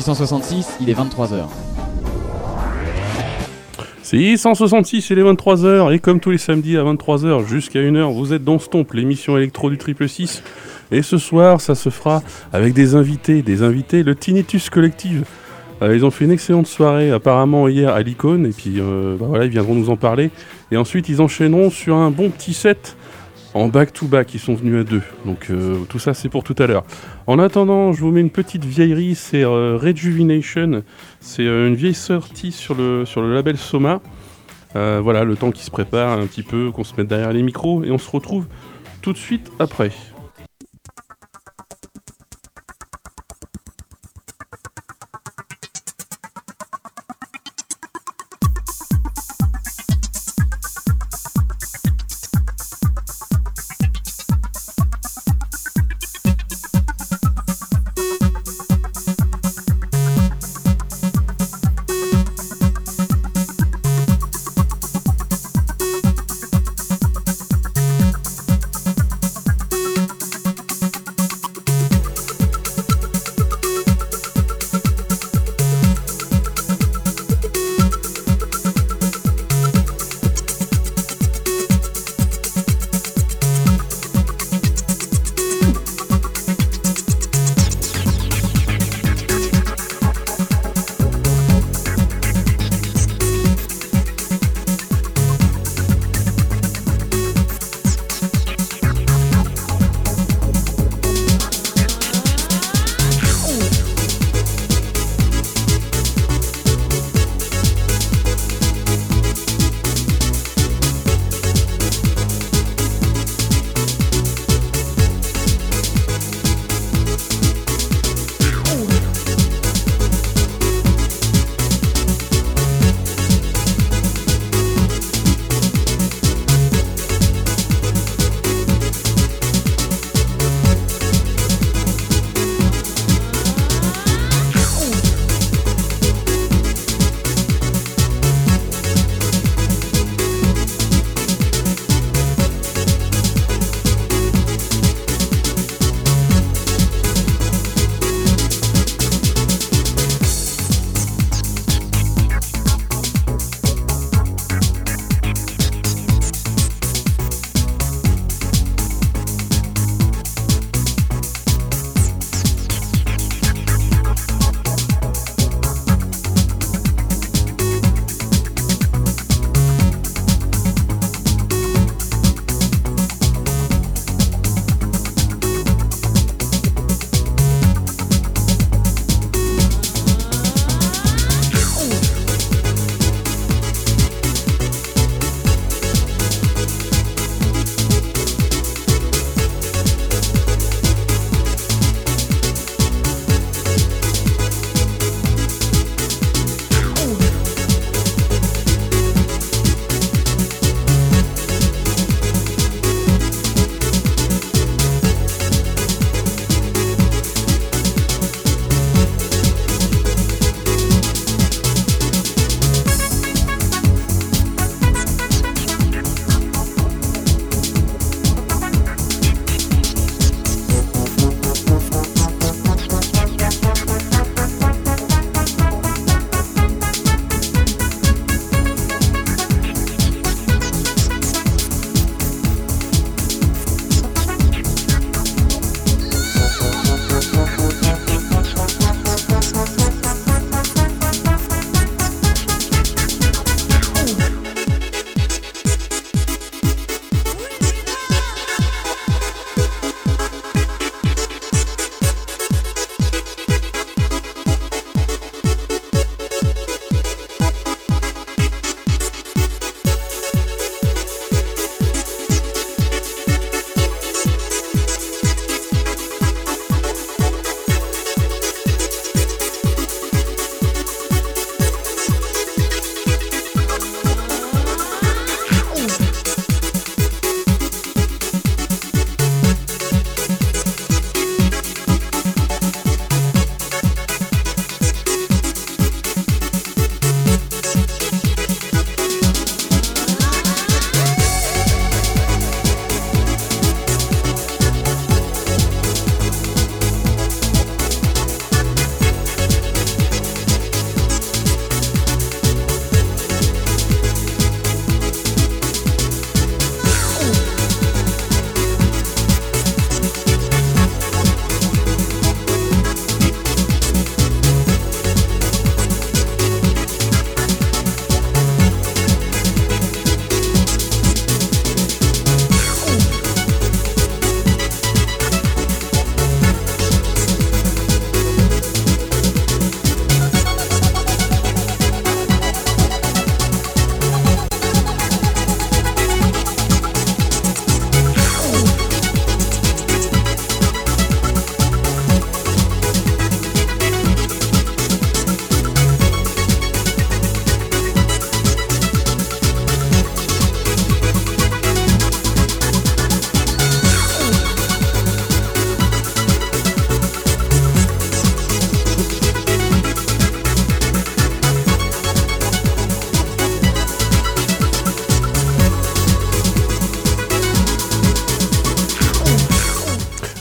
666, il est 23h. 666, il est 23h, et comme tous les samedis à 23h jusqu'à 1h, vous êtes dans Stomp, l'émission électro du triple 6. Et ce soir, ça se fera avec des invités, des invités, le Tinnitus Collective. Euh, ils ont fait une excellente soirée apparemment hier à l'icône, et puis euh, bah voilà, ils viendront nous en parler. Et ensuite, ils enchaîneront sur un bon petit set en back-to-back, ils sont venus à deux. Donc euh, tout ça, c'est pour tout à l'heure. En attendant, je vous mets une petite vieillerie, c'est Rejuvenation. C'est une vieille sortie sur le, sur le label Soma. voilà, le temps qui se prépare un petit peu, qu'on se mette derrière les micros, et on se retrouve tout de suite après.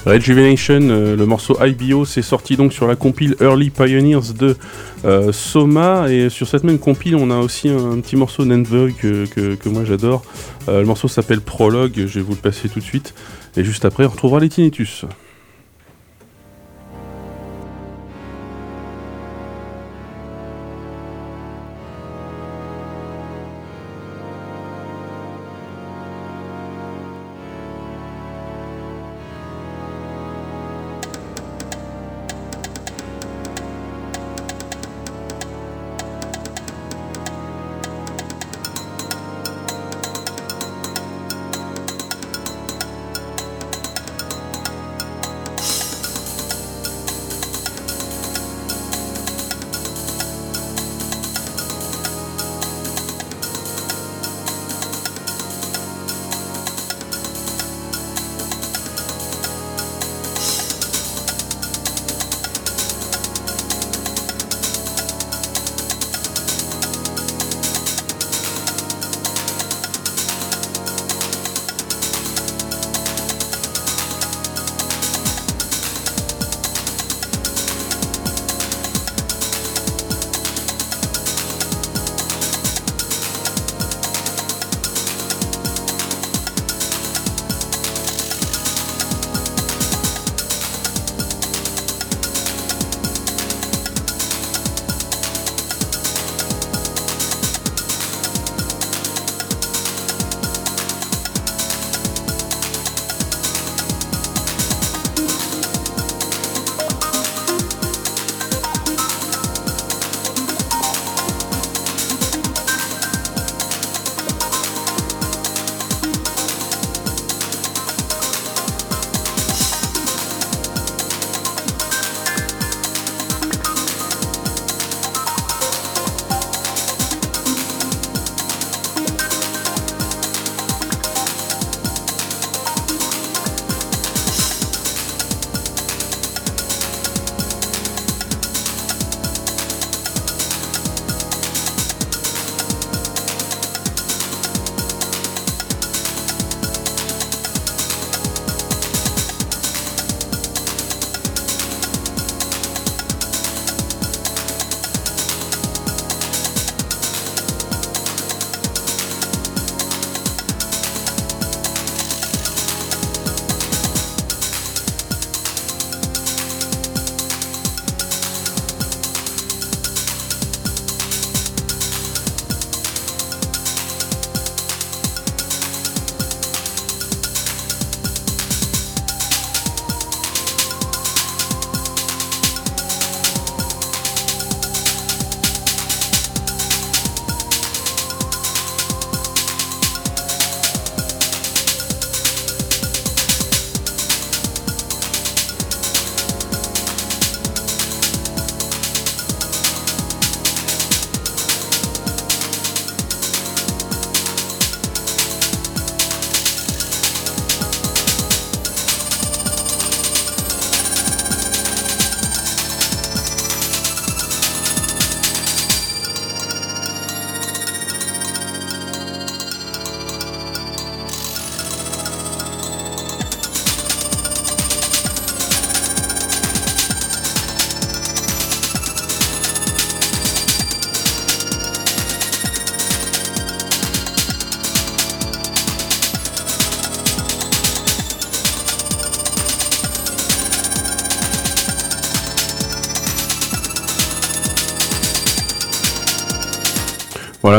Rejuvenation, euh, le morceau IBO, c'est sorti donc sur la compile Early Pioneers de euh, Soma. Et sur cette même compile, on a aussi un, petit morceau Nandvog que, que, que moi j'adore. Euh, le morceau s'appelle Prologue, je vais vous le passer tout de suite. Et juste après, on retrouvera les Tinnitus.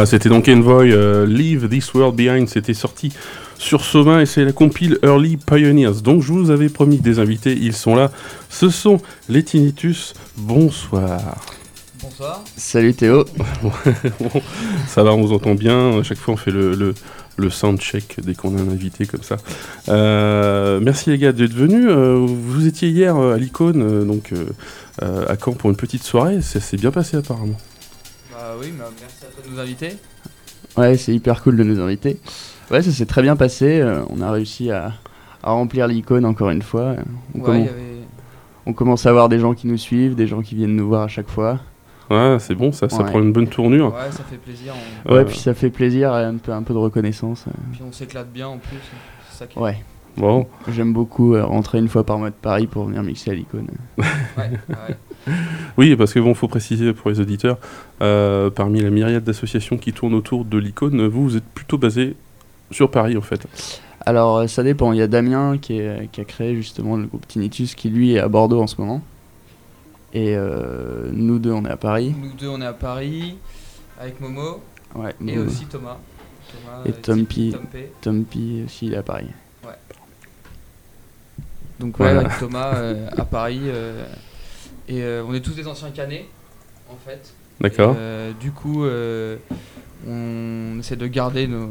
Voilà, c'était donc Envoy, euh, Leave This World Behind, c'était sorti sur Soma et c'est la compile Early Pioneers. Donc je vous avais promis des invités, ils sont là. Ce sont les Tinnitus. Bonsoir. Bonsoir. Salut Théo. ça va, on vous entend bien. À chaque fois, on fait le, le, le soundcheck dès qu'on a un invité comme ça. Euh, merci les gars d'être venus. Euh, vous étiez hier à l'icône, donc à Caen pour une petite soirée. Ça s'est bien passé apparemment. Nous inviter. Ouais, c'est hyper cool de nous inviter. Ouais, ça s'est très bien passé. euh, on a réussi à, à remplir l'icône encore une fois. On, Ouais, commen- il y avait- on commence à avoir des gens qui nous suivent, des gens qui viennent nous voir à chaque fois. Ouais, c'est bon, ça, ça Ouais. prend une bonne tournure. ouais, ça fait plaisir. on- Ouais, Euh, puis ça fait plaisir, et un peu, un peu de reconnaissance. euh. Puis on s'éclate bien en plus. Ça qui Ouais. Bon, J'aime beaucoup euh, rentrer une fois par mois de Paris pour venir mixer à l'icône. Ouais, ouais. Oui, parce que bon, faut préciser pour les auditeurs, euh, parmi la myriade d'associations qui tournent autour de l'icône, vous, vous êtes plutôt basé sur Paris en fait. Alors euh, ça dépend, il y a Damien qui, est- qui a créé justement le groupe Tinnitus qui lui est à Bordeaux en ce moment. Et euh, nous deux on est à Paris. Nous deux, on est à Paris avec Momo Ouais, et nous, aussi Thomas. Thomas Et euh, Tom T- P. Tom P. Tom P aussi il est à Paris. Donc ouais, Voilà. avec Thomas euh, à Paris. euh, et euh, on est tous des anciens canets, en fait. D'accord. Euh, du coup, euh, on essaie de garder nos,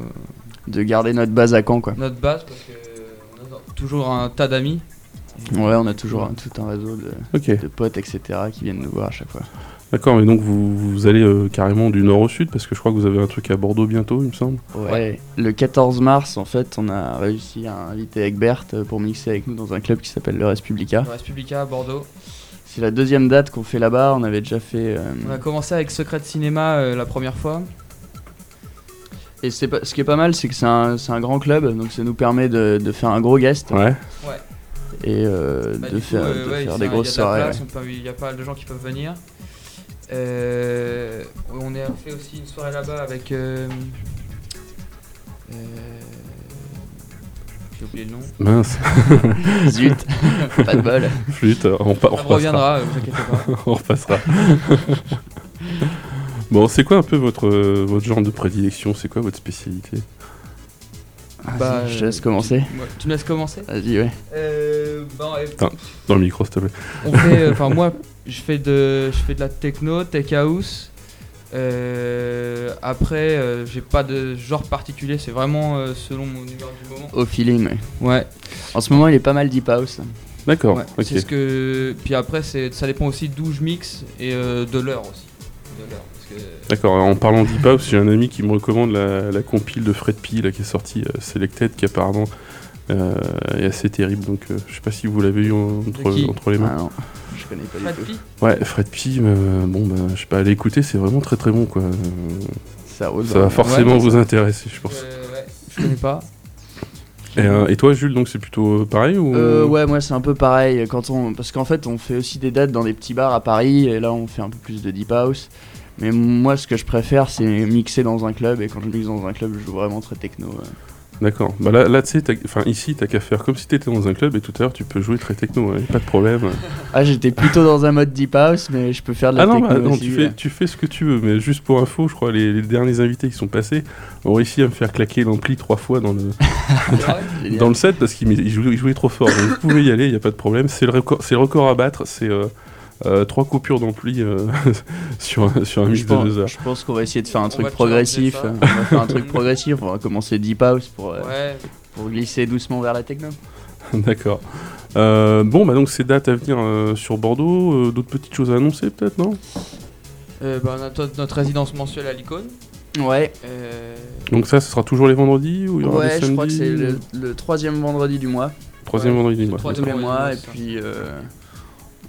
De garder notre base à Caen quoi. notre base parce que on a toujours un tas d'amis. Ouais, on a toujours un- tout un réseau de, de potes etc qui viennent nous voir à chaque fois. D'accord, mais donc vous, vous allez euh, carrément du nord au sud parce que je crois que vous avez un truc à Bordeaux bientôt, il me semble. Ouais. Le 14 mars en fait on a réussi à inviter Egbert pour mixer avec nous dans un club qui s'appelle le Respublica. Le Respublica à Bordeaux. C'est la deuxième date qu'on fait là-bas, on avait déjà fait... euh, On a commencé avec Secret Cinéma euh, la première fois. Et c'est pas- ce qui est pas mal, c'est que c'est un, c'est un grand club, donc ça nous permet de, de faire un gros guest Ouais. et euh, Bah, de du coup, faire, euh, de ouais, faire des un- grosses Il y a de la soirées. il y a pas mal de gens qui peuvent venir. Euh, on a fait aussi une soirée là-bas avec. Euh, euh, J'ai oublié le nom. Mince. Zut, pas de bol. flûte, on, pa- on me repassera. reviendra, euh, vous inquiétez pas. on repassera. bon, c'est quoi un peu votre, euh, votre genre de prédilection? C'est quoi votre spécialité? Bah, je te laisse euh, commencer. tu- ouais, tu me laisses commencer? Vas-y, ouais. euh, euh, Attends. Dans le micro, s'il te plaît. On fait, euh, enfin moi, je fais de, je fais de la techno, tech house. Euh, après, euh, j'ai pas de genre particulier, c'est vraiment euh, selon mon humeur du moment. Au feeling, ouais. Ouais, En ce moment, il est pas mal deep house. D'accord, ouais. ok. c'est ce que. Puis après, c'est, ça dépend aussi d'où je mixe et euh, de l'heure aussi. De l'heure, parce que- D'accord, en parlant d'hip house, j'ai un ami qui me recommande la, la compile de Fred P là, qui est sortie euh, Selected, qui apparemment euh, est assez terrible. Donc euh, je sais pas si vous l'avez eu en- entre, De les mains. Ah connais pas Fred du tout. P Ouais, Fred P, euh, bon, bah, je sais pas, allez écouter, c'est vraiment très très bon quoi. Euh, Ça roule. Ça va forcément Ouais, vous intéresser, je pense. Euh, ouais, je connais pas. Et, euh, et toi, Jules, donc c'est plutôt pareil ou? Euh, ouais, moi c'est un peu pareil. Quand on... Parce qu'en fait, on fait aussi des dates dans des petits bars à Paris, et là on fait un peu plus de deep house. Mais moi, ce que je préfère, c'est mixer dans un club, et quand je mixe dans un club, je joue vraiment très techno. ouais. D'accord. Bah là, là tu sais, enfin ici, t'as qu'à faire comme si t'étais dans un club et tout à l'heure, tu peux jouer très techno, hein, pas de problème. Ah, j'étais plutôt dans un mode deep house, mais je peux faire de la Ah non, techno bah, non, aussi, tu, fais, tu fais ce que tu veux, mais juste pour info, je crois les, les derniers invités qui sont passés ont réussi à me faire claquer l'ampli trois fois dans le, Génial. dans le set parce qu'ils ils jouaient, trop fort. Donc vous pouvez y aller, il n'y a pas de problème. C'est le, record- le record à battre, c'est euh, euh, trois coupures d'ampli euh, sur, un- sur un mix de deux heures. je pense qu'on va essayer de faire un truc progressif. On va faire un truc progressif. On va commencer deep house pour, euh, Ouais, pour glisser doucement vers la techno. D'accord. Euh, bon, bah donc ces dates à venir euh, sur Bordeaux, euh, d'autres petites choses à annoncer peut-être, non? Euh, bah, on a notre, notre résidence mensuelle à l'icône. Ouais, Euh, Donc ça, ce sera toujours les vendredis ou il y aura ouais des je crois que c'est le, le troisième vendredi du mois. troisième Ouais, vendredi du mois. Troisième mois et puis euh,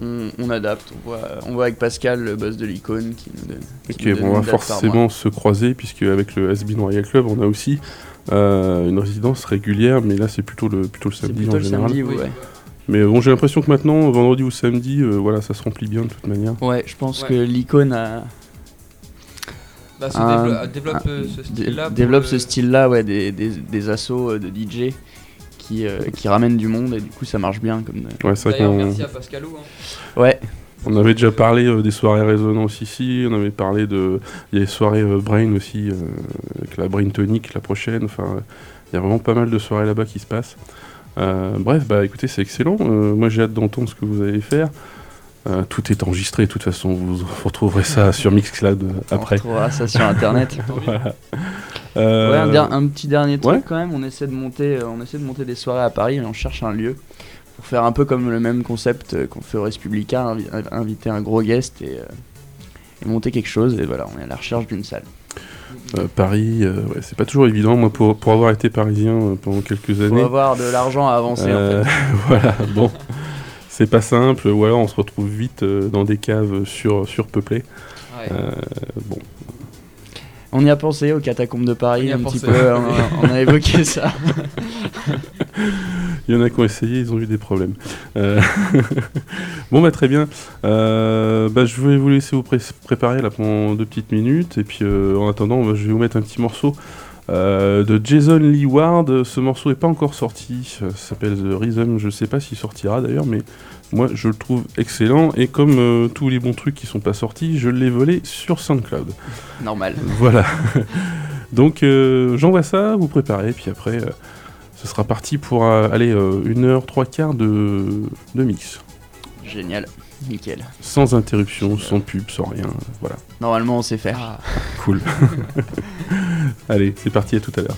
on, on adapte. On voit, on voit avec Pascal, le boss de l'icône, qui nous donne. qui Ok, nous donne bon, on va forcément se croiser puisque avec le SB Royal Club, on a aussi euh, une résidence régulière, mais là c'est plutôt le plutôt le samedi plutôt en le général. samedi, oui. ouais. Mais bon, j'ai l'impression que maintenant, vendredi ou samedi, euh, voilà, ça se remplit bien de toute manière. Ouais, je pense Ouais. que l'icône a, bah, un- développe un- euh, ce style-là. développe le- ce style-là, ouais, des, des, des assos euh, de DJ qui, euh, qui ramènent du monde et du coup ça marche bien comme. euh, Ouais, c'est vrai merci à Pascalou. hein. Ouais, on avait déjà parlé euh, des soirées résonance ici, on avait parlé de. Il y a les soirées euh, Brain aussi, euh, avec la Brain Tonic la prochaine, enfin, il y a vraiment pas mal de soirées là-bas qui se passent. Euh, bref, bah écoutez, c'est excellent. Euh, moi j'ai hâte d'entendre ce que vous allez faire. Euh, tout est enregistré, de toute façon, vous, vous retrouverez ça sur Mixcloud euh, on après. retrouvera ça sur internet. Voilà. Euh, Ouais, un, der- un petit dernier truc ouais. quand même, on essaie, de monter, euh, on essaie de monter des soirées à Paris et on cherche un lieu pour faire un peu comme le même concept euh, qu'on fait au Respublica, invi- inviter un gros guest et, euh, et monter quelque chose. Et voilà, on est à la recherche d'une salle. Euh, Paris, euh, ouais, c'est pas toujours évident. Moi, pour, pour avoir été parisien euh, pendant quelques années, avoir de l'argent à avancer euh, en fait. voilà, bon, c'est pas simple. Ou alors on se retrouve vite dans des caves sur, surpeuplées. Ouais. Euh, bon, On y a pensé aux catacombes de Paris un petit peu, on a, on a évoqué ça. Il y en a qui ont essayé, ils ont eu des problèmes. Euh, bon, bah très bien. Euh, bah, je vais vous laisser vous pré- préparer là pendant deux petites minutes. Et puis euh, en attendant, bah, je vais vous mettre un petit morceau de Jason Lee Ward. Ce morceau n'est pas encore sorti. Ça s'appelle The Rhythm. Je sais pas s'il sortira d'ailleurs, mais moi je le trouve excellent. Et comme euh, tous les bons trucs qui sont pas sortis, je l'ai volé sur SoundCloud. Normal. Voilà. Donc euh, j'envoie ça, vous préparez, puis après euh, ce sera parti pour aller une heure, trois quarts de, de mix. Génial. Nickel. Sans interruption, sans pub, sans rien. Voilà. Normalement, on sait faire. Ah. Cool. Allez, c'est parti, à tout à l'heure.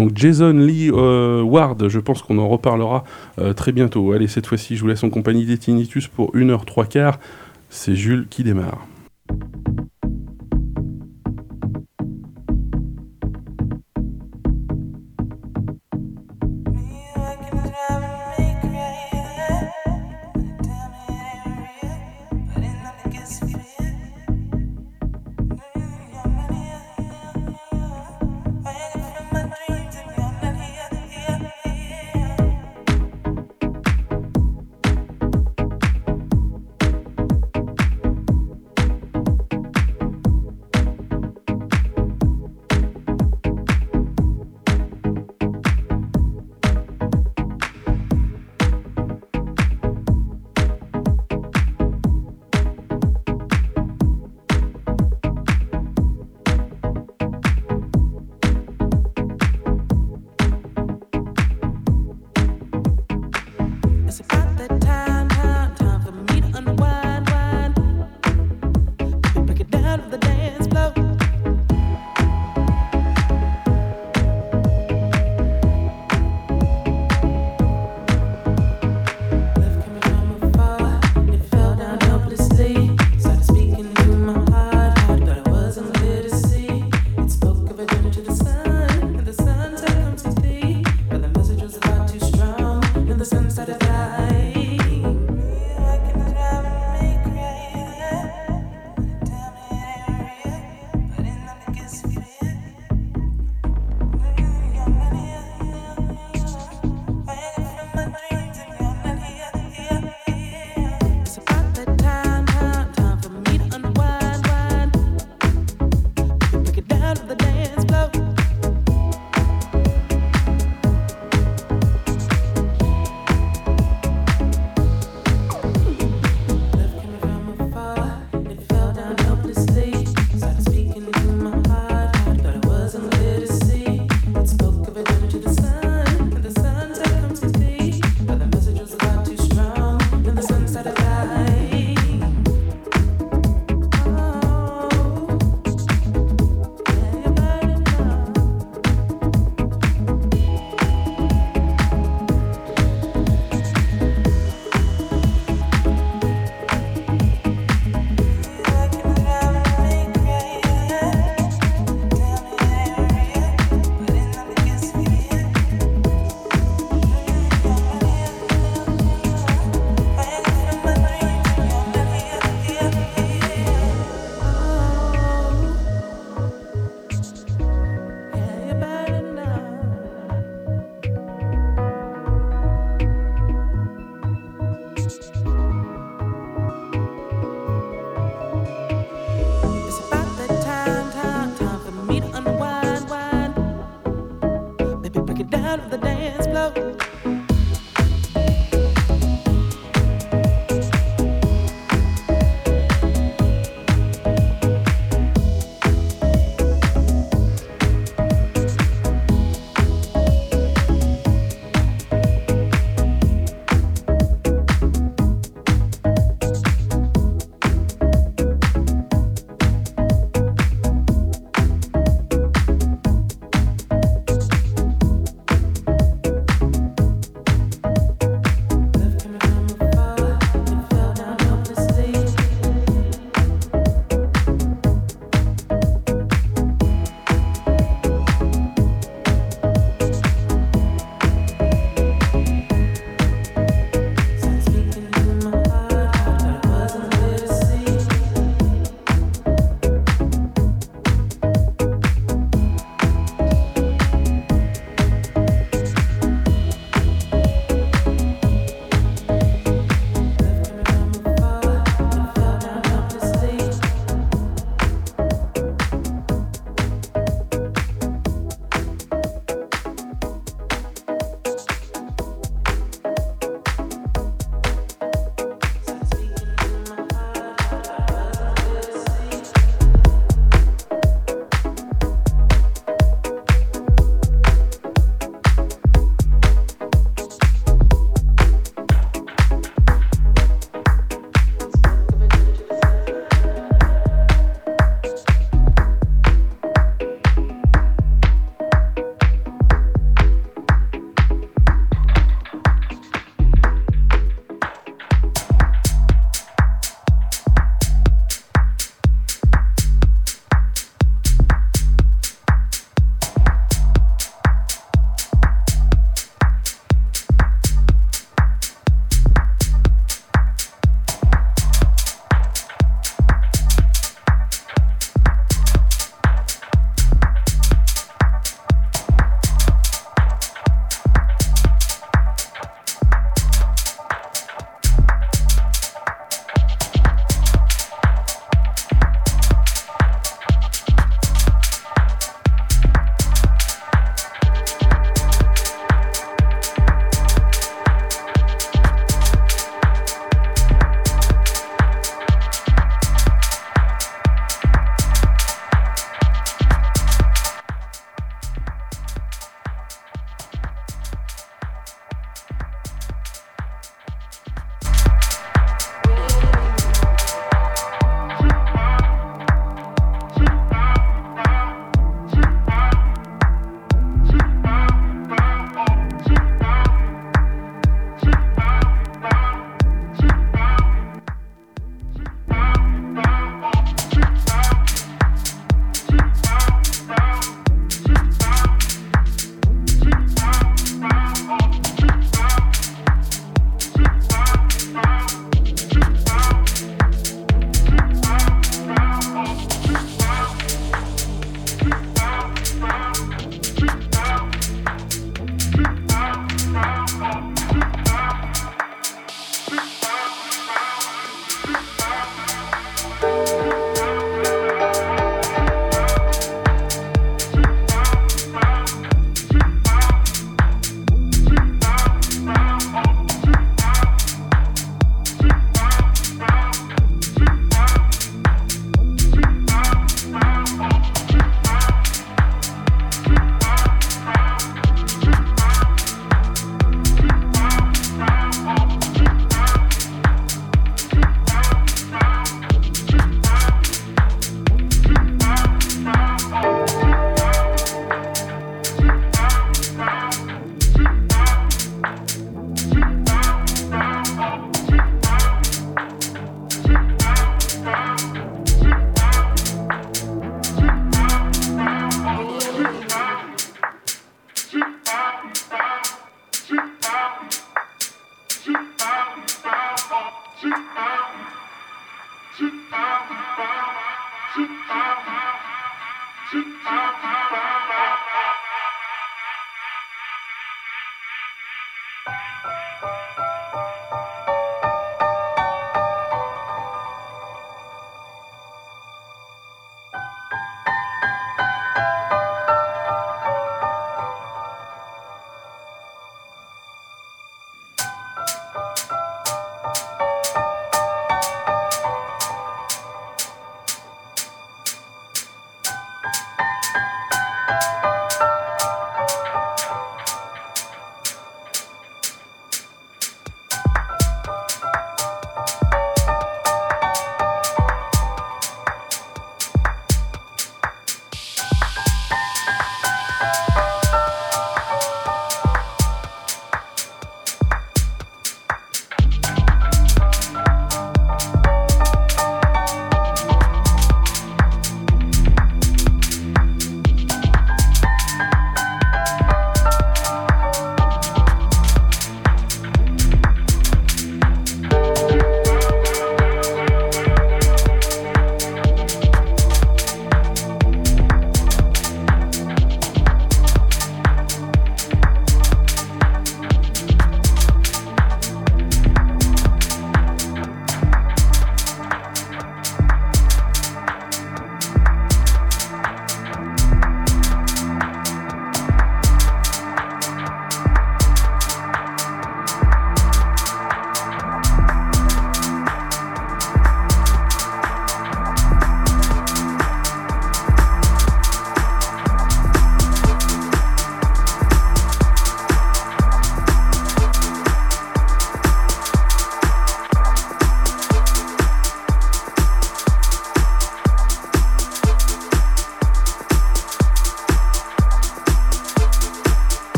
Donc Jason Lee euh, Ward, je pense qu'on en reparlera euh, très bientôt. Allez, cette fois-ci, je vous laisse en compagnie des Tinnitus pour 1h 3 quarts. C'est Jules qui démarre.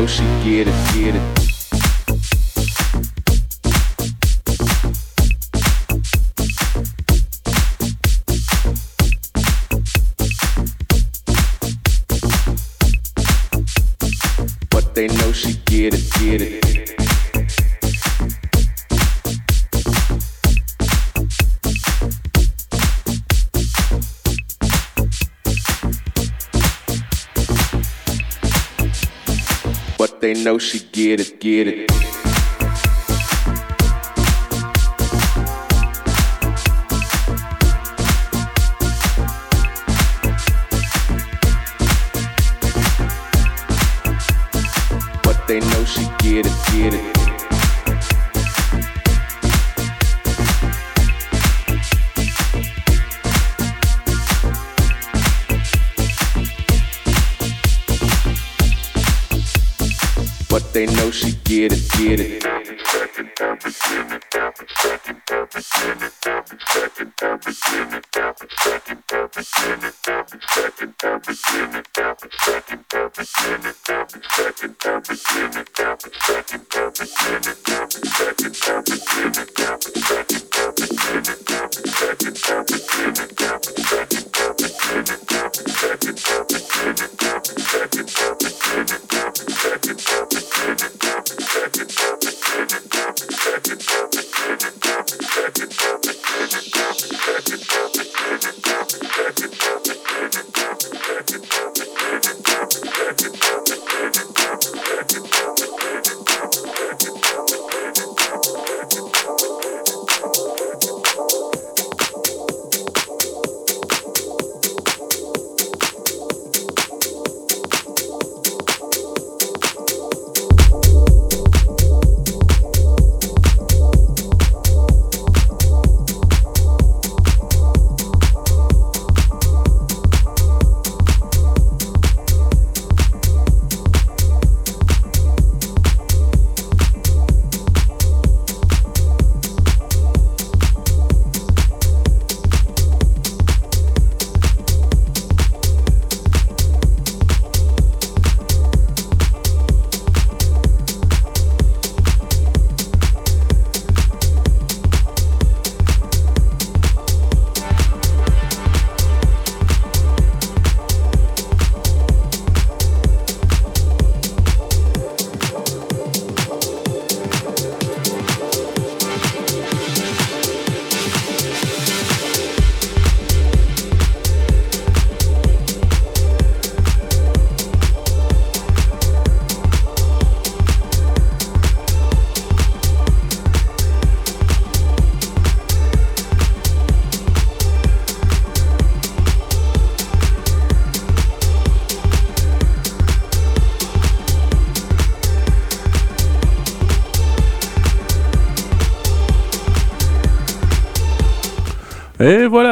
Know she get it, get it. Know she get it, get it.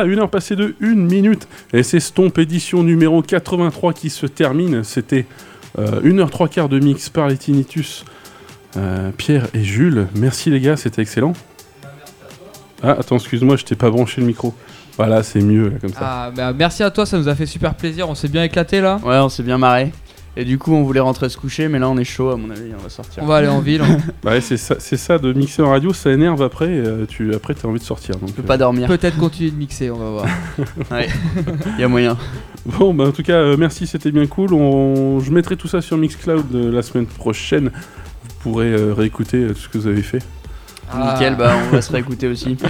1h passée de 1 minute. Et c'est Stomp édition numéro 83 qui se termine. C'était euh, 1h 3 quarts de mix par les Tinnitus. Euh, Pierre et Jules, merci les gars, c'était excellent. Ah, attends, excuse-moi, je t'ai pas branché le micro. Voilà, c'est mieux là, comme ça. Ah, bah, merci à toi, ça nous a fait super plaisir. On s'est bien éclaté là. Ouais, on s'est bien marré. Et du coup, on voulait rentrer se coucher, mais là, on est chaud, à mon avis, on va sortir. On va aller en ville. hein. Bah ouais, c'est ça, c'est ça de mixer en radio, ça énerve après. euh, tu après, t'as envie de sortir. Donc, On peut euh, pas dormir. Peut-être continuer de mixer, on va voir. Ouais, y a moyen. Bon, bah en tout cas, euh, merci, c'était bien cool. On... Je mettrai tout ça sur Mixcloud euh, la semaine prochaine. Vous pourrez euh, réécouter euh, tout ce que vous avez fait. Ah. Nickel, bah on va se réécouter aussi.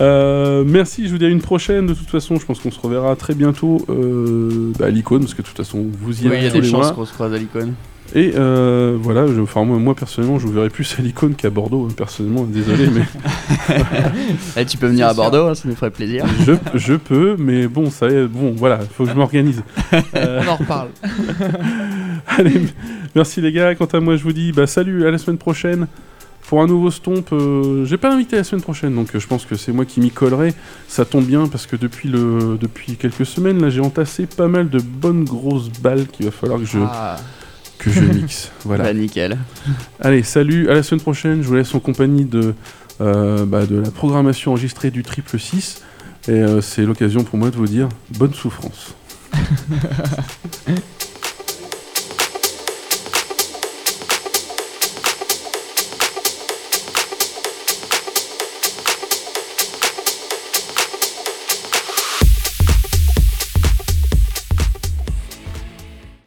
Euh, merci, je vous dis à une prochaine. De toute façon, je pense qu'on se reverra très bientôt euh, bah, à l'icône, parce que de toute façon, vous y Oui, allez il y a des chances qu'on se croise à l'icône. Et euh, voilà, je, enfin, moi, moi, personnellement, je vous verrai plus à l'icône qu'à Bordeaux, hein, personnellement, désolé, mais Eh, tu peux venir à Bordeaux, hein, ça nous ferait plaisir. je, je peux, mais bon, ça est, bon, voilà, faut que je m'organise. Euh, On en reparle. allez, merci les gars, quant à moi, je vous dis, bah salut, à la semaine prochaine. Pour un nouveau stomp, euh, j'ai pas l'invité la semaine prochaine, donc euh, je pense que c'est moi qui m'y collerai. Ça tombe bien parce que depuis, le, depuis quelques semaines, là, j'ai entassé pas mal de bonnes grosses balles qu'il va falloir que je, Ah, que je mixe. Voilà. Bah, nickel. Allez, salut, à la semaine prochaine. Je vous laisse en compagnie de, euh, bah, de la programmation enregistrée du triple 6. Et euh, c'est l'occasion pour moi de vous dire bonne souffrance.